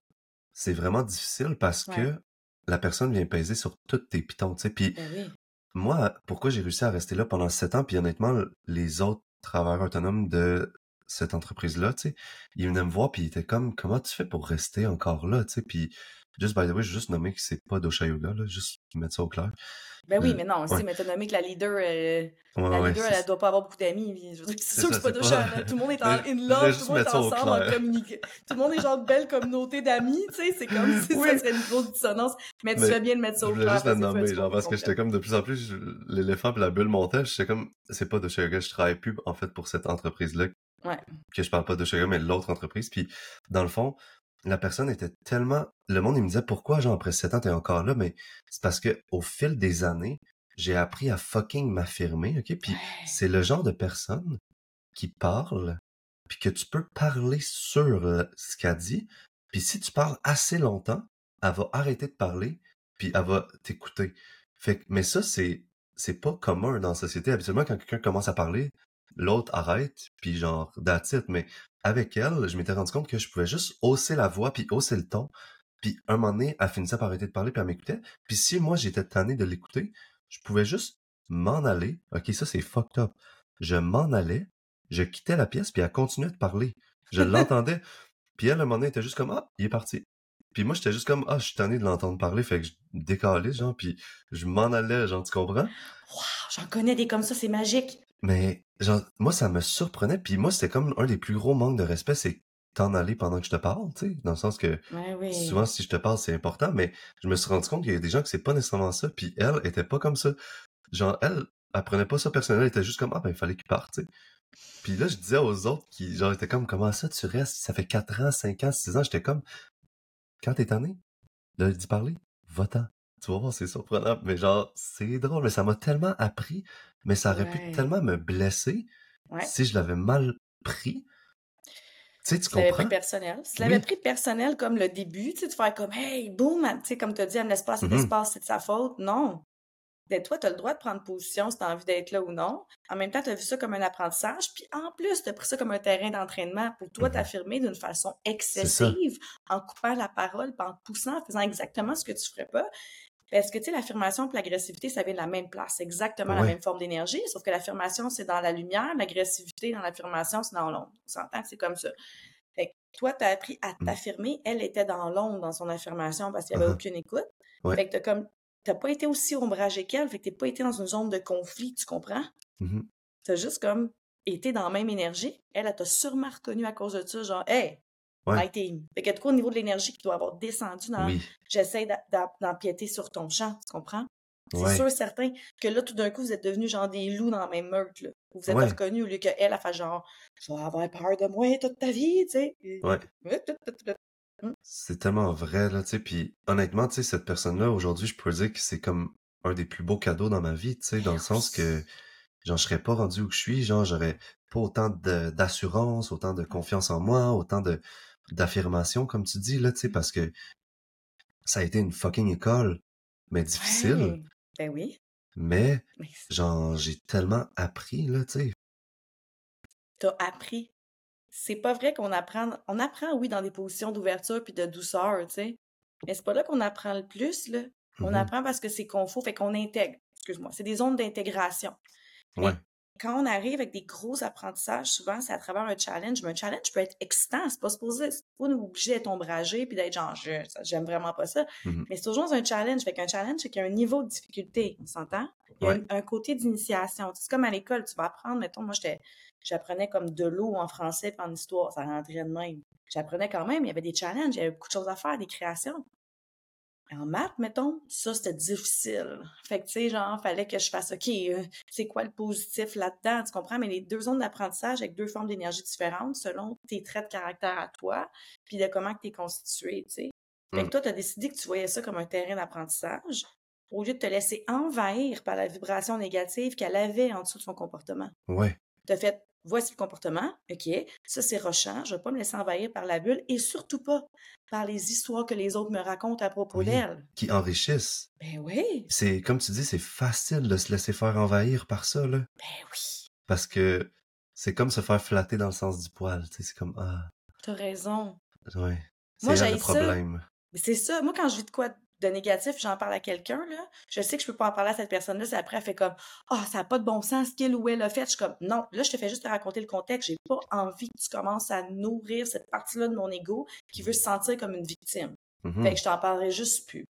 c'est vraiment difficile parce Ouais. que la personne vient peser sur toutes tes pitons, tu sais. Puis Ben oui. moi, pourquoi j'ai réussi à rester là pendant sept ans, puis honnêtement, les autres travailleurs autonomes de cette entreprise-là, tu sais, il venait me voir puis il était comme, comment tu fais pour rester encore là, tu sais, puis juste by the way, je juste nommer que c'est pas Dosha Yoga, là, juste mettre ça au clair. Ben oui, Euh, mais non, ouais. si, mais t'as nommé que la leader, euh, Ouais, la leader, c'est- elle doit pas avoir beaucoup d'amis. puis je veux dire, C'est sûr que c'est pas chat. Tout le monde est en in je voulais love, juste tout le monde est ensemble en clair. communiqué. Tout le monde est genre de belle communauté d'amis, tu sais, c'est comme si Oui. ça serait une grosse dissonance. Mais tu fais bien de mettre ça Je au voulais clair. juste la parce que des fois, nommer, genre, parce que j'étais comme de plus en plus, je- l'éléphant puis la bulle montait, j'étais comme, c'est pas de Yoga, je travaille plus, en fait, pour cette entreprise-là. Ouais. Que je parle pas de Yoga, mais l'autre entreprise. Puis, dans le fond, la personne était tellement, le monde, il me disait, pourquoi, genre, après 7 ans, t'es encore là? Mais c'est parce que, au fil des années, j'ai appris à fucking m'affirmer, ok? Puis, c'est le genre de personne qui parle, puis que tu peux parler sur euh, ce qu'elle dit, puis si tu parles assez longtemps, elle va arrêter de parler, puis elle va t'écouter. Fait que, mais ça, c'est c'est pas commun dans la société. Habituellement, quand quelqu'un commence à parler, l'autre arrête, puis genre, that's it. Mais avec elle, je m'étais rendu compte que je pouvais juste hausser la voix, puis hausser le ton, puis un moment donné, elle finissait par arrêter de parler, puis elle m'écoutait. Puis si moi, j'étais tanné de l'écouter, je pouvais juste m'en aller. Ok, ça, c'est fucked up. Je m'en allais, je quittais la pièce, puis elle continuait de parler. Je l'entendais. Puis elle, un moment donné, était juste comme, ah, il est parti. Puis moi, j'étais juste comme, ah, je suis tanné de l'entendre parler, fait que je décalais, genre, puis je m'en allais, genre, tu comprends? Wow, j'en connais des comme ça, c'est magique. Mais, genre, moi, ça me surprenait, puis moi, c'était comme un des plus gros manques de respect, c'est t'en aller pendant que je te parle, tu sais, dans le sens que Ouais, oui. souvent, si je te parle, c'est important, mais je me suis rendu compte qu'il y a des gens que c'est pas nécessairement ça, puis elle était pas comme ça. Genre, elle, elle prenait pas ça personnel, elle était juste comme, ah, ben, il fallait qu'il parte, tu sais. Puis là, je disais aux autres qui, genre, étaient comme, comment ça, tu restes, ça fait 4 ans, 5 ans, 6 ans, j'étais comme, quand t'es tanné d'y parler, va-t'en. Tu voir, c'est surprenant, mais genre, c'est drôle, mais ça m'a tellement appris, mais ça aurait Ouais. pu tellement me blesser Ouais. si je l'avais mal pris. Tu sais, tu comprends? pris personnel. Si tu l'avais Oui. pris personnel comme le début, tu sais, de faire comme, hey, boum, tu sais, comme tu as dit, pas assez Mhm. d'espace, c'est de sa faute. Non. Ben, toi, tu as le droit de prendre position si tu as envie d'être là ou non. En même temps, tu as vu ça comme un apprentissage, puis en plus, tu as pris ça comme un terrain d'entraînement pour toi Mhm. t'affirmer d'une façon excessive, en coupant la parole, puis en te poussant, en faisant exactement ce que tu ferais pas. Parce que, tu sais, l'affirmation et l'agressivité, ça vient de la même place, c'est exactement la même forme d'énergie, sauf que l'affirmation, c'est dans la lumière, l'agressivité dans l'affirmation, c'est dans l'ombre. On s'entend que c'est comme ça. Fait que toi, tu as appris à Mm. t'affirmer, elle était dans l'ombre dans son affirmation parce qu'il n'y avait Uh-huh. aucune écoute. Ouais. Fait que t'as comme t'as pas été aussi ombragé qu'elle, fait que t'es pas été dans une zone de conflit, tu comprends? Mhm. T'as juste comme été dans la même énergie. Elle, elle t'a sûrement reconnu à cause de ça, genre, hey, Ouais. Fait que de quoi au niveau de l'énergie qui doit avoir descendu dans Oui. j'essaie d'empiéter sur ton champ, tu comprends? C'est Ouais. sûr, certain que là, tout d'un coup, vous êtes devenus genre des loups dans la même meute, là. Vous vous êtes Ouais. reconnus au lieu qu'elle, elle fait genre, tu vas avoir peur de moi toute ta vie, tu sais. Ouais. Ouais. C'est tellement vrai, là, tu sais, puis honnêtement, tu sais, cette personne-là, aujourd'hui, je peux dire que c'est comme un des plus beaux cadeaux dans ma vie, tu sais, dans le sens que, genre, je serais pas rendu où je suis, genre, j'aurais pas autant de- d'assurance, autant de confiance en moi, autant de d'affirmation, comme tu dis, là, tu sais, parce que ça a été une fucking école, mais difficile, Ouais. Ben oui. mais, genre, j'ai tellement appris, là, tu sais. t'as appris. C'est pas vrai qu'on apprend. On apprend, oui, dans des positions d'ouverture puis de douceur, tu sais. Mais c'est pas là qu'on apprend le plus, là. On Mhm. apprend parce que c'est confort, fait qu'on intègre. Excuse-moi. C'est des zones d'intégration. Ouais. Quand on arrive avec des gros apprentissages, souvent, c'est à travers un challenge. Mais un challenge peut être excitant. C'est pas supposé, c'est pas obligé d'être ombragé puis d'être genre, j'aime vraiment pas ça. Mhm. Mais c'est toujours un challenge. Fait qu'un challenge, c'est qu'il y a un niveau de difficulté. On s'entend? Il y a Ouais. un, un côté d'initiation. C'est comme à l'école, tu vas apprendre, mettons, moi, j'étais, j'apprenais comme de l'eau en français puis en histoire. Ça rentrait de même. J'apprenais quand même. Il y avait des challenges. Il y avait beaucoup de choses à faire, des créations. En maths, mettons, ça, c'était difficile. Fait que, tu sais, genre, fallait que je fasse, OK, euh, c'est quoi le positif là-dedans, tu comprends? Mais les deux zones d'apprentissage avec deux formes d'énergie différentes selon tes traits de caractère à toi, puis de comment tu es constitué, tu sais. Fait que Mm. toi, tu as décidé que tu voyais ça comme un terrain d'apprentissage au lieu de te laisser envahir par la vibration négative qu'elle avait en dessous de son comportement. Ouais. Tu as fait, voici le comportement, OK, ça c'est rochant, je vais pas me laisser envahir par la bulle et surtout pas par les histoires que les autres me racontent à propos Oui. d'elle. Qui enrichissent. Ben oui, C'est, comme tu dis, c'est facile de se laisser faire envahir par ça, là. ben oui, Parce que c'est comme se faire flatter dans le sens du poil. Tu sais, c'est comme, ah, t'as raison. ouais. Moi, C'est le problème. Mais c'est ça, moi quand je vis de quoi de négatif, j'en parle à quelqu'un, là, je sais que je peux pas en parler à cette personne-là, c'est après, elle fait comme « Ah, ça n'a pas de bon sens, ce qu'il ou elle a fait. » Je suis comme « Non, là, je te fais juste te raconter le contexte. J'ai pas envie que tu commences à nourrir cette partie-là de mon ego qui veut se sentir comme une victime. Mhm. Fait que je t'en parlerai juste plus.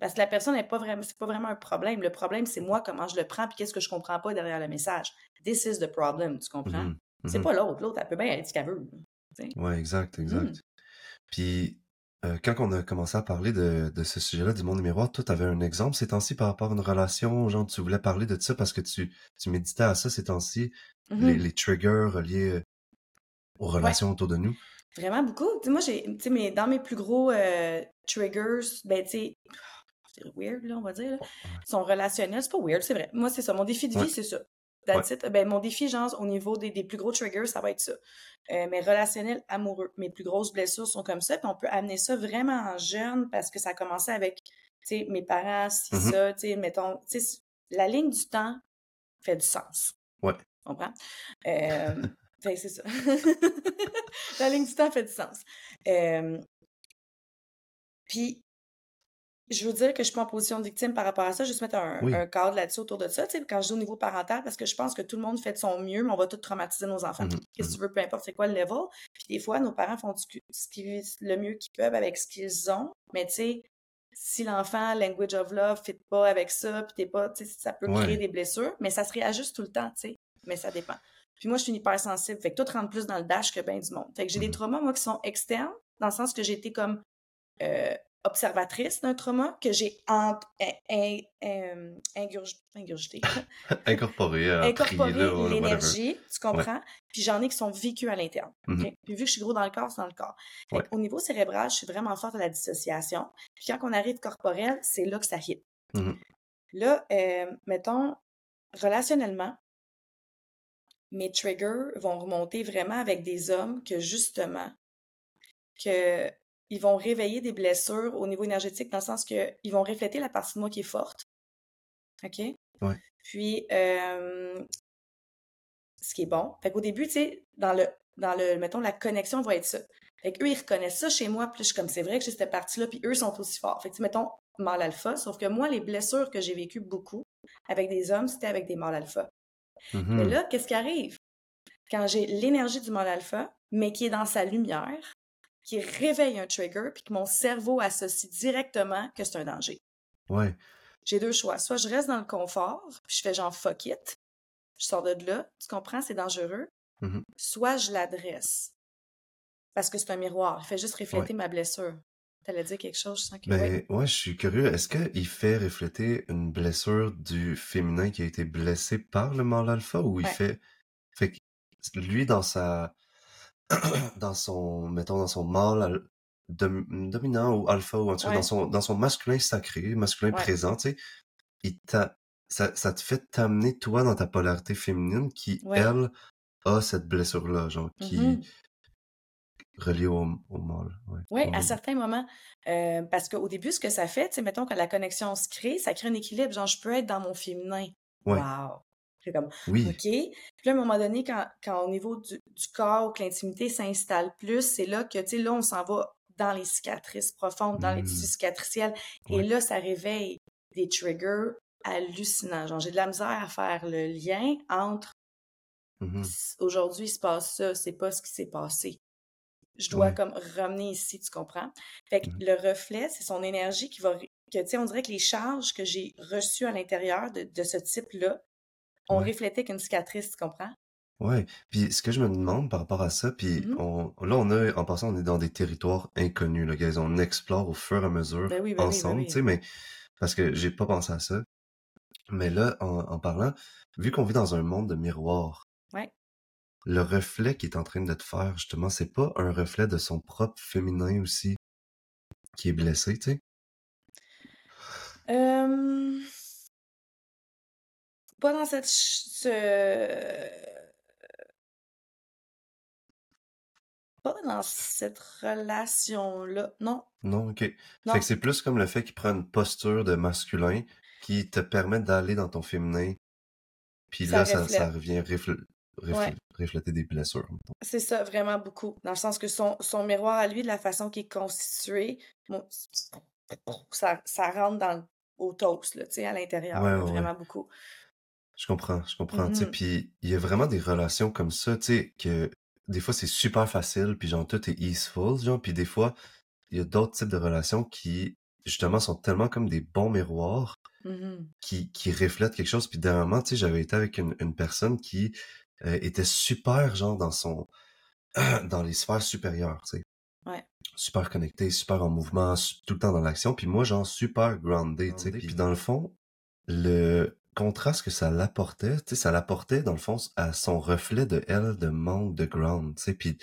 Parce que la personne n'est pas vraiment, c'est pas vraiment un problème. Le problème, c'est moi, comment je le prends, puis qu'est-ce que je comprends pas derrière le message. This is the problem, tu comprends? Mhm. C'est Mhm. pas l'autre. L'autre, elle peut bien être ce qu'elle veut. Ouais, exact, exact. Mm. Puis, euh, quand on a commencé à parler de, de ce sujet-là, du monde miroir, toi, t'avais un exemple ces temps-ci par rapport à une relation, genre, tu voulais parler de ça parce que tu, tu méditais à ça ces temps-ci, Mhm. les, les triggers reliés euh, aux relations autour de nous? Vraiment beaucoup. Tu sais, moi, j'ai, tu sais, mais dans mes plus gros euh, triggers, ben, tu sais, c'est weird, là, on va dire, là, sont relationnels. C'est pas weird, c'est vrai. Moi, c'est ça. Mon défi de vie, c'est ça. That's it. Ben, mon défi, genre, au niveau des, des plus gros triggers, ça va être ça. Euh, mais relationnel, amoureux. Mes plus grosses blessures sont comme ça. Puis on peut amener ça vraiment en jeune parce que ça a commencé avec, tu sais, mes parents, si Mhm. ça, tu sais, mettons, tu sais, la ligne du temps fait du sens. Ouais. Tu comprends? Euh, c'est ça. la ligne du temps fait du sens. Euh, puis, je veux dire que je suis pas en position de victime par rapport à ça, juste mettre un, Oui. un cadre là-dessus autour de ça, tu sais, quand je dis au niveau parental, parce que je pense que tout le monde fait de son mieux, mais on va tout traumatiser nos enfants. Mhm, Qu'est-ce que tu veux, peu importe c'est quoi le level. Puis des fois, nos parents font ce qu'ils- le mieux qu'ils peuvent avec ce qu'ils ont, mais tu sais, si l'enfant, language of love, fit pas avec ça, puis t'es pas, tu sais, ça peut Ouais. créer des blessures, mais ça se réajuste tout le temps, tu sais, mais ça dépend. Puis moi, je suis une hypersensible, fait que tout rentre plus dans le dash que ben du monde. Fait que j'ai des Mhm. traumas, moi, qui sont externes, dans le sens que j'ai été comme euh, observatrice d'un trauma, que j'ai in- in- in- ingurg- ingurgité, Incorporé, euh, incorporé l'énergie, tu comprends? Puis j'en ai qui sont vécus à l'interne. Mhm. Puis vu que je suis gros dans le corps, c'est dans le corps. Ouais. Au niveau cérébral, je suis vraiment forte à la dissociation. Puis quand on arrive corporel, c'est là que ça hit. Mhm. Là, euh, mettons, relationnellement, mes triggers vont remonter vraiment avec des hommes que justement, que ils vont réveiller des blessures au niveau énergétique dans le sens que ils vont refléter la partie de moi qui est forte. OK? Ouais. Puis, euh, ce qui est bon. Fait qu'au début, tu sais, dans le, dans le, mettons, la connexion va être ça. Fait qu'eux, ils reconnaissent ça chez moi, puis je suis comme, c'est vrai que j'ai cette partie-là, puis eux sont aussi forts. Fait que, mettons, mâle alpha, sauf que moi, les blessures que j'ai vécues beaucoup avec des hommes, c'était avec des mâles alpha. Mais Mhm. là, qu'est-ce qui arrive? Quand j'ai l'énergie du mâle alpha, mais qui est dans sa lumière, qui réveille un trigger, puis que mon cerveau associe directement que c'est un danger. Ouais. J'ai deux choix. Soit je reste dans le confort, puis je fais genre fuck it, je sors de là, tu comprends, c'est dangereux. Mhm. Soit je l'adresse, parce que c'est un miroir, il fait juste refléter ma blessure. T'allais dire quelque chose, je sens que... Ben, ouais. ouais, je suis curieux. Est-ce qu'il fait refléter une blessure du féminin qui a été blessé par le mâle alpha ou il Ouais. fait, fait que lui dans sa, dans son, mettons, dans son mâle dom- dominant ou alpha ou en tout cas Ouais. dans son, dans son masculin sacré, masculin Ouais. présent, tu sais, il ça, ça te fait t'amener toi dans ta polarité féminine qui, Ouais. elle, a cette blessure-là, genre, qui, Mhm. reliée au, au mâle. Ouais, Oui, au à certains moments. Euh, parce qu'au début, ce que ça fait, sais, mettons, quand la connexion se crée, ça crée un équilibre. Genre, je peux être dans mon féminin. Ouais. Wow! C'est comme, Oui. OK. Puis là, à un moment donné, quand, quand au niveau du, du corps, que l'intimité s'installe plus, c'est là que, tu sais, là, on s'en va dans les cicatrices profondes, dans les Mm. tissus cicatriciels. Ouais. Et là, ça réveille des triggers hallucinants. Genre, j'ai de la misère à faire le lien entre Mhm. s- aujourd'hui, il se passe ça, c'est pas ce qui s'est passé. Je dois Ouais. comme ramener ici, tu comprends? Fait que Mhm. le reflet, c'est son énergie qui va, que, tu sais, on dirait que les charges que j'ai reçues à l'intérieur de, de ce type-là Ouais. reflété qu'une cicatrice, tu comprends? Ouais, puis ce que je me demande par rapport à ça, puis Mhm. on, là on a, en passant, on est dans des territoires inconnus, là, guys, on explore au fur et à mesure Ben oui, ben oui, ben ensemble, tu sais, mais parce que j'ai pas pensé à ça. Mais là, en, en parlant, vu qu'on vit dans un monde de miroirs, Ouais. le reflet qui est en train de te faire, justement, c'est pas un reflet de son propre féminin aussi qui est blessé, tu sais? Euh, Pas dans cette... ce- Pas dans cette relation-là. Non, Non, ok. non. Fait que c'est plus comme le fait qu'il prend une posture de masculin qui te permet d'aller dans ton féminin. Puis Ça là, ça, ça revient refl- refl- Ouais. refléter des blessures. C'est ça, vraiment beaucoup. Dans le sens que son, son miroir à lui, de la façon qu'il est constitué, ça, ça rentre dans, au toast, là, tu sais, à l'intérieur, Ouais, ouais, ouais. vraiment beaucoup. Je comprends, je comprends, tu sais, Mhm. puis il y a vraiment des relations comme ça, tu sais, que des fois c'est super facile, puis genre tout est easeful, genre, puis des fois il y a d'autres types de relations qui justement sont tellement comme des bons miroirs Mhm. qui, qui reflètent quelque chose. Puis dernièrement, tu sais, j'avais été avec une, une personne qui euh, était super genre dans son dans les sphères supérieures, tu sais. Ouais. Super connecté, super en mouvement, su- tout le temps dans l'action. Puis moi, genre super grounded, tu sais. Puis dans le fond, le contraste que ça l'apportait, tu sais, ça l'apportait dans le fond à son reflet de elle de manque de ground, tu sais. Puis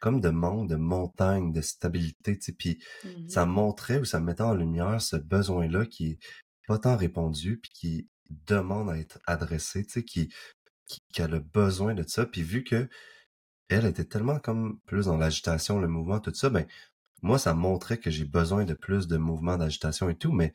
comme de manque de montagne, de stabilité, tu sais. Puis Mhm. ça montrait ou ça mettait en lumière ce besoin-là qui est pas tant répondu puis qui demande à être adressé, tu sais, qui, qui, qui a le besoin de ça. Puis vu que elle était tellement comme plus dans l'agitation, le mouvement, tout ça, ben moi, ça montrait que j'ai besoin de plus de mouvement, d'agitation et tout, mais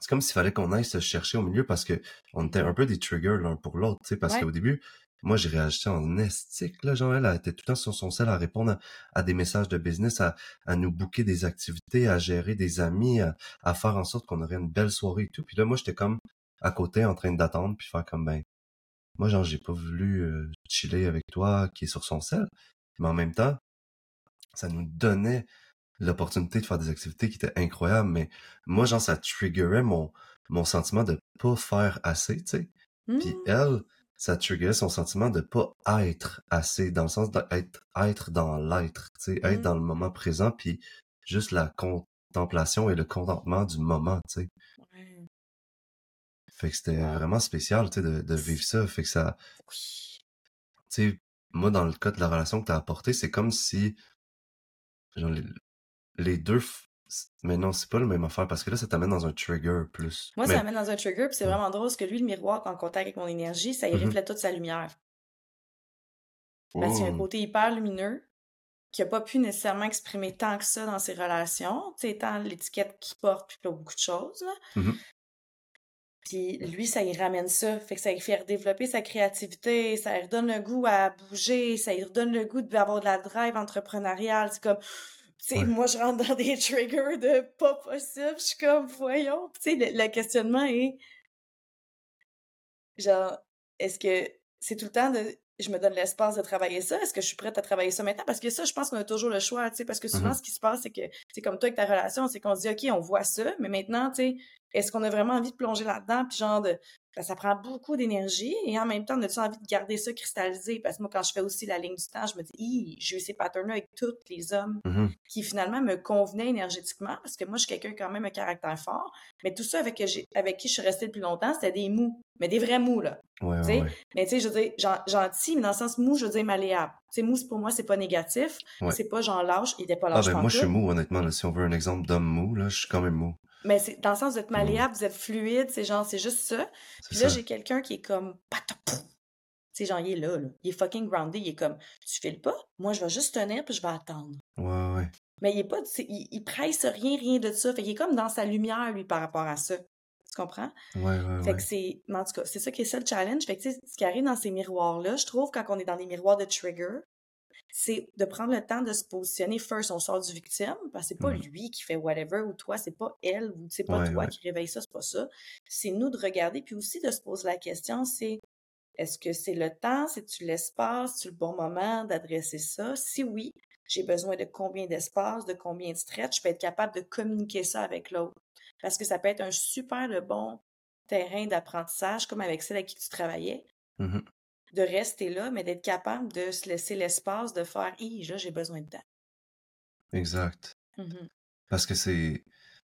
c'est comme s'il fallait qu'on aille se chercher au milieu parce que on était un peu des triggers l'un pour l'autre, tu sais, parce Ouais. qu'au début, moi, j'ai réagi en estique, là, genre, elle, était tout le temps sur son sel à répondre à, à des messages de business, à, à nous booker des activités, à gérer des amis, à, à faire en sorte qu'on aurait une belle soirée et tout. Puis là, moi, j'étais comme à côté en train d'attendre puis faire comme, ben, moi, genre, j'ai pas voulu euh, chiller avec toi qui est sur son sel. Mais en même temps, ça nous donnait l'opportunité de faire des activités qui étaient incroyables. Mais moi, genre, ça triggerait mon, mon sentiment de pas faire assez, tu sais. Puis Mhm. elle, ça triggerait son sentiment de pas être assez, dans le sens d'être être dans l'être, tu sais, être dans le moment présent, puis juste la contemplation et le contentement du moment, tu sais. Fait que c'était vraiment spécial, tu sais, de, de vivre ça. Fait que ça, Oui. tu sais, moi, dans le cas de la relation que t'as apportée, c'est comme si, genre, les, deux, f- mais non, c'est pas la même affaire, parce que là, ça t'amène dans un trigger plus. Moi, Mais, ça m'amène dans un trigger, puis c'est vraiment drôle parce que lui, le miroir, en contact avec mon énergie, ça y Mhm. reflète toute sa lumière. Parce qu'il y a un Oh. côté hyper lumineux qui a pas pu nécessairement exprimer tant que ça dans ses relations, tu sais, tant l'étiquette qu'il porte, puis pas beaucoup de choses, là. Mhm. Puis lui, ça y ramène ça. Fait que ça lui fait redévelopper sa créativité, ça lui redonne le goût à bouger, ça lui redonne le goût d'avoir de la drive entrepreneuriale. C'est comme, Ouais. moi, je rentre dans des triggers de pas possible. Je suis comme, voyons. Tu sais, le, le questionnement est, genre, est-ce que c'est tout le temps de, je me donne l'espace de travailler ça? Est-ce que je suis prête à travailler ça maintenant? Parce que ça, je pense qu'on a toujours le choix, tu sais, parce que souvent, Mhm. ce qui se passe, c'est que, c'est comme toi avec ta relation, c'est qu'on se dit, OK, on voit ça, mais maintenant, tu sais, est-ce qu'on a vraiment envie de plonger là-dedans? Puis genre, de, ben, ça prend beaucoup d'énergie et en même temps, on a-tu envie de garder ça cristallisé? Parce que moi, quand je fais aussi la ligne du temps, je me dis, j'ai eu ces patterns-là avec tous les hommes Mhm. qui finalement me convenaient énergétiquement parce que moi, je suis quelqu'un quand même un caractère fort. Mais tout ça avec, que j'ai- avec qui je suis restée le plus longtemps, c'était des mous. Mais des vrais mous, là. Ouais, Tu ouais, sais, ouais. mais tu sais, je veux dire, gen- gentil, mais dans le sens mou, je veux dire malléable. Tu sais, mou, pour moi, c'est pas négatif. C'est pas genre lâche. Il était pas Ah lâche ben moi je suis mou honnêtement là, si on veut un exemple d'homme mou là, je suis quand même mou. Mais c'est dans le sens, vous êtes malléable, vous êtes fluide, c'est genre, c'est juste ça. C'est Puis là, j'ai quelqu'un qui est comme, sais, genre, il est là, là. Il est fucking grounded. Il est comme, tu files pas? Moi, je vais juste tenir puis je vais attendre. Ouais ouais. Mais il est pas, c'est- il, il presse rien, rien de ça. Fait qu'il est comme dans sa lumière, lui, par rapport à ça. Tu comprends? Ouais ouais Fait ouais. que c'est, en tout cas, c'est ça qui est ça le challenge. Fait que, tu sais, ce qui arrive dans ces miroirs-là, je trouve, quand on est dans des miroirs de trigger, c'est de prendre le temps de se positionner. First, on sort du victime, parce que c'est pas lui qui fait whatever, ou toi, c'est pas elle, ou c'est pas Ouais toi ouais. qui réveille ça, c'est pas ça. C'est nous de regarder, puis aussi de se poser la question, c'est est-ce que c'est le temps, c'est-tu l'espace, c'est le bon moment d'adresser ça? Si oui, j'ai besoin de combien d'espace, de combien de stretch, je peux être capable de communiquer ça avec l'autre. Parce que ça peut être un super de bon terrain d'apprentissage, comme avec celle avec qui tu travaillais, Mhm. De rester là, mais d'être capable de se laisser l'espace de faire, hi, là, j'ai besoin de temps. Exact. Mhm. Parce que c'est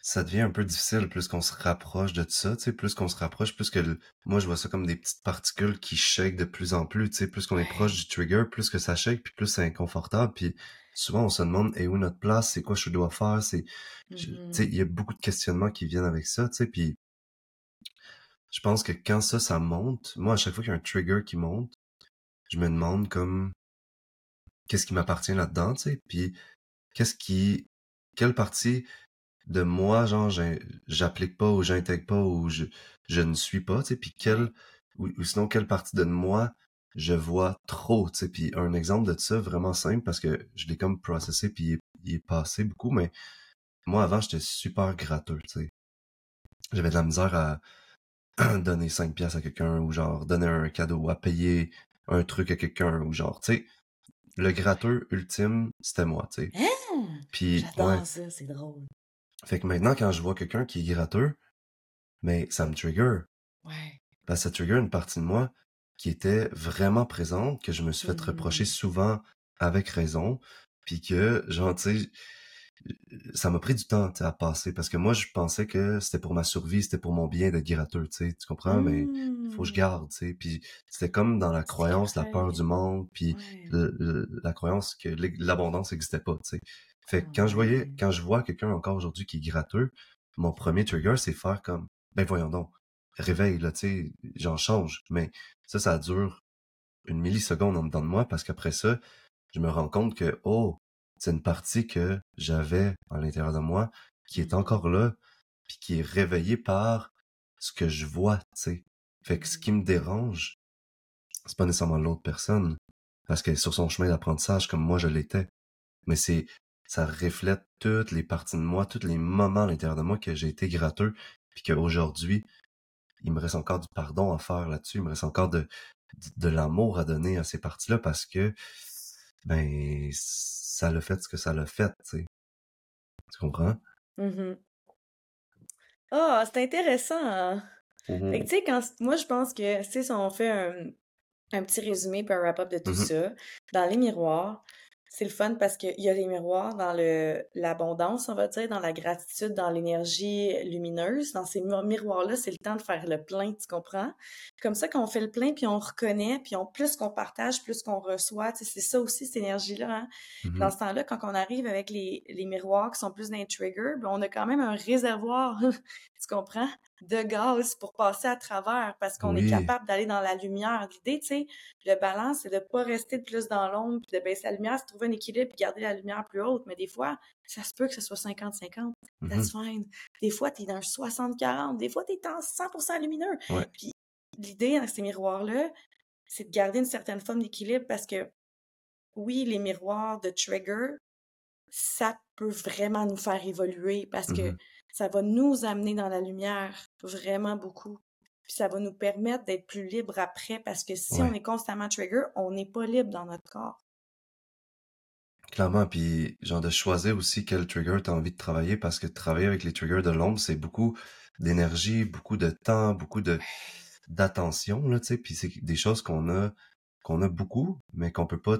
ça devient un peu difficile plus qu'on se rapproche de ça, tu sais, plus qu'on se rapproche, plus que le- moi je vois ça comme des petites particules qui shake de plus en plus, tu sais, plus qu'on est proche du trigger, plus que ça shake, puis plus c'est inconfortable, puis souvent on se demande est où notre place, c'est quoi je dois faire, c'est tu sais, Mhm. il y a beaucoup de questionnements qui viennent avec ça, tu sais, puis je pense que quand ça ça monte, moi à chaque fois qu'il y a un trigger qui monte, je me demande comme qu'est-ce qui m'appartient là-dedans, tu sais, puis qu'est-ce qui quelle partie de moi genre j'applique pas ou j'intègre pas ou je je ne suis pas, tu sais, puis quelle ou, ou sinon quelle partie de moi je vois trop, tu sais, puis un exemple de ça vraiment simple parce que je l'ai comme processé puis il est, il est passé beaucoup, mais moi, avant, j'étais super gratteux, tu sais? J'avais de la misère à donner 5 pièces à quelqu'un ou genre donner un cadeau, à payer un truc à quelqu'un ou genre, tu sais, le gratteux ultime, c'était moi, tu sais. Hein? Puis, J'adore ouais. ça, c'est drôle. Fait que maintenant, quand je vois quelqu'un qui est gratteux, mais ça me trigger. Ouais. Ben, ça trigger une partie de moi qui était vraiment présente, que je me suis fait reprocher Mhm. souvent avec raison, puis que, genre, tu sais, ça m'a pris du temps, à passer, parce que moi, je pensais que c'était pour ma survie, c'était pour mon bien d'être gratteux, tu sais, tu comprends? Mais faut que je Mm. garde, tu sais, puis c'était comme dans la croyance, la peur du monde, puis Ouais. le- le- la croyance que l'abondance n'existait pas, tu sais. Fait que quand je voyais, quand je vois quelqu'un encore aujourd'hui qui est gratteux, mon premier trigger, c'est faire comme, ben voyons donc, réveille, là, tu sais, j'en change. Mais ça, ça dure une milliseconde en dedans de moi parce qu'après ça, je me rends compte que, oh, c'est une partie que j'avais à l'intérieur de moi qui est encore là, puis qui est réveillée par ce que je vois, tu sais. Fait que ce qui me dérange, c'est pas nécessairement l'autre personne, parce qu'elle est sur son chemin d'apprentissage comme moi je l'étais. Mais c'est, ça reflète toutes les parties de moi, tous les moments à l'intérieur de moi que j'ai été gratteux, puis qu'aujourd'hui, il me reste encore du pardon à faire là-dessus, il me reste encore de, de, de l'amour à donner à ces parties-là parce que, ben, ça l'a fait ce que ça l'a fait, tu sais. Tu comprends? Mhm. Ah, c'est intéressant. hein. Fait que, tu sais, quand, moi, je pense que, tu sais, si on fait un, un petit résumé puis un wrap-up de tout Mhm. ça, dans les miroirs, c'est le fun parce qu'il y a les miroirs dans le l'abondance, on va dire, dans la gratitude, dans l'énergie lumineuse. Dans ces mi- miroirs-là, c'est le temps de faire le plein, tu comprends? Comme ça, quand on fait le plein, puis on reconnaît, puis on, plus qu'on partage, plus qu'on reçoit, tu sais, c'est ça aussi, cette énergie-là, hein? Mhm. Dans ce temps-là, quand on arrive avec les, les miroirs qui sont plus d'un trigger, ben on a quand même un réservoir, tu comprends, de gaz pour passer à travers parce qu'on est capable d'aller dans la lumière. L'idée, tu sais, le balance, c'est de pas rester de plus dans l'ombre puis de baisser la lumière, c'est trouver un équilibre puis garder la lumière plus haute. Mais des fois, ça se peut que ce soit 50-50. Mhm. That's fine. Des fois, tu es dans un 60-40. Des fois, tu es en 100% lumineux. Ouais. Puis l'idée dans ces miroirs-là, c'est de garder une certaine forme d'équilibre parce que oui, les miroirs de trigger, ça peut vraiment nous faire évoluer parce que Mhm. Ça va nous amener dans la lumière vraiment beaucoup. Puis ça va nous permettre d'être plus libre après parce que si Ouais. on est constamment trigger, on n'est pas libre dans notre corps. Clairement, puis genre de choisir aussi quel trigger tu as envie de travailler parce que travailler avec les triggers de l'ombre, c'est beaucoup d'énergie, beaucoup de temps, beaucoup de d'attention là, tu sais, puis c'est des choses qu'on a qu'on a beaucoup, mais qu'on peut pas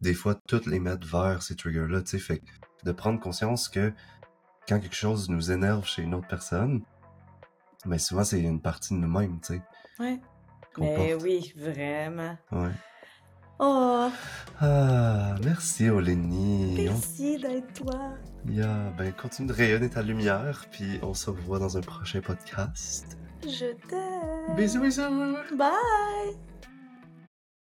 des fois toutes les mettre vers ces triggers là, tu sais, fait de prendre conscience que quand quelque chose nous énerve chez une autre personne, mais souvent c'est une partie de nous-mêmes, tu sais, Ouais. Mais porte. oui, vraiment. Ouais. Oh, Ah, merci Olénie. Merci d'être toi. Yeah, ben continue de rayonner ta lumière, puis on se revoit dans un prochain podcast. Je t'aime. Bisous, bisous! Bye.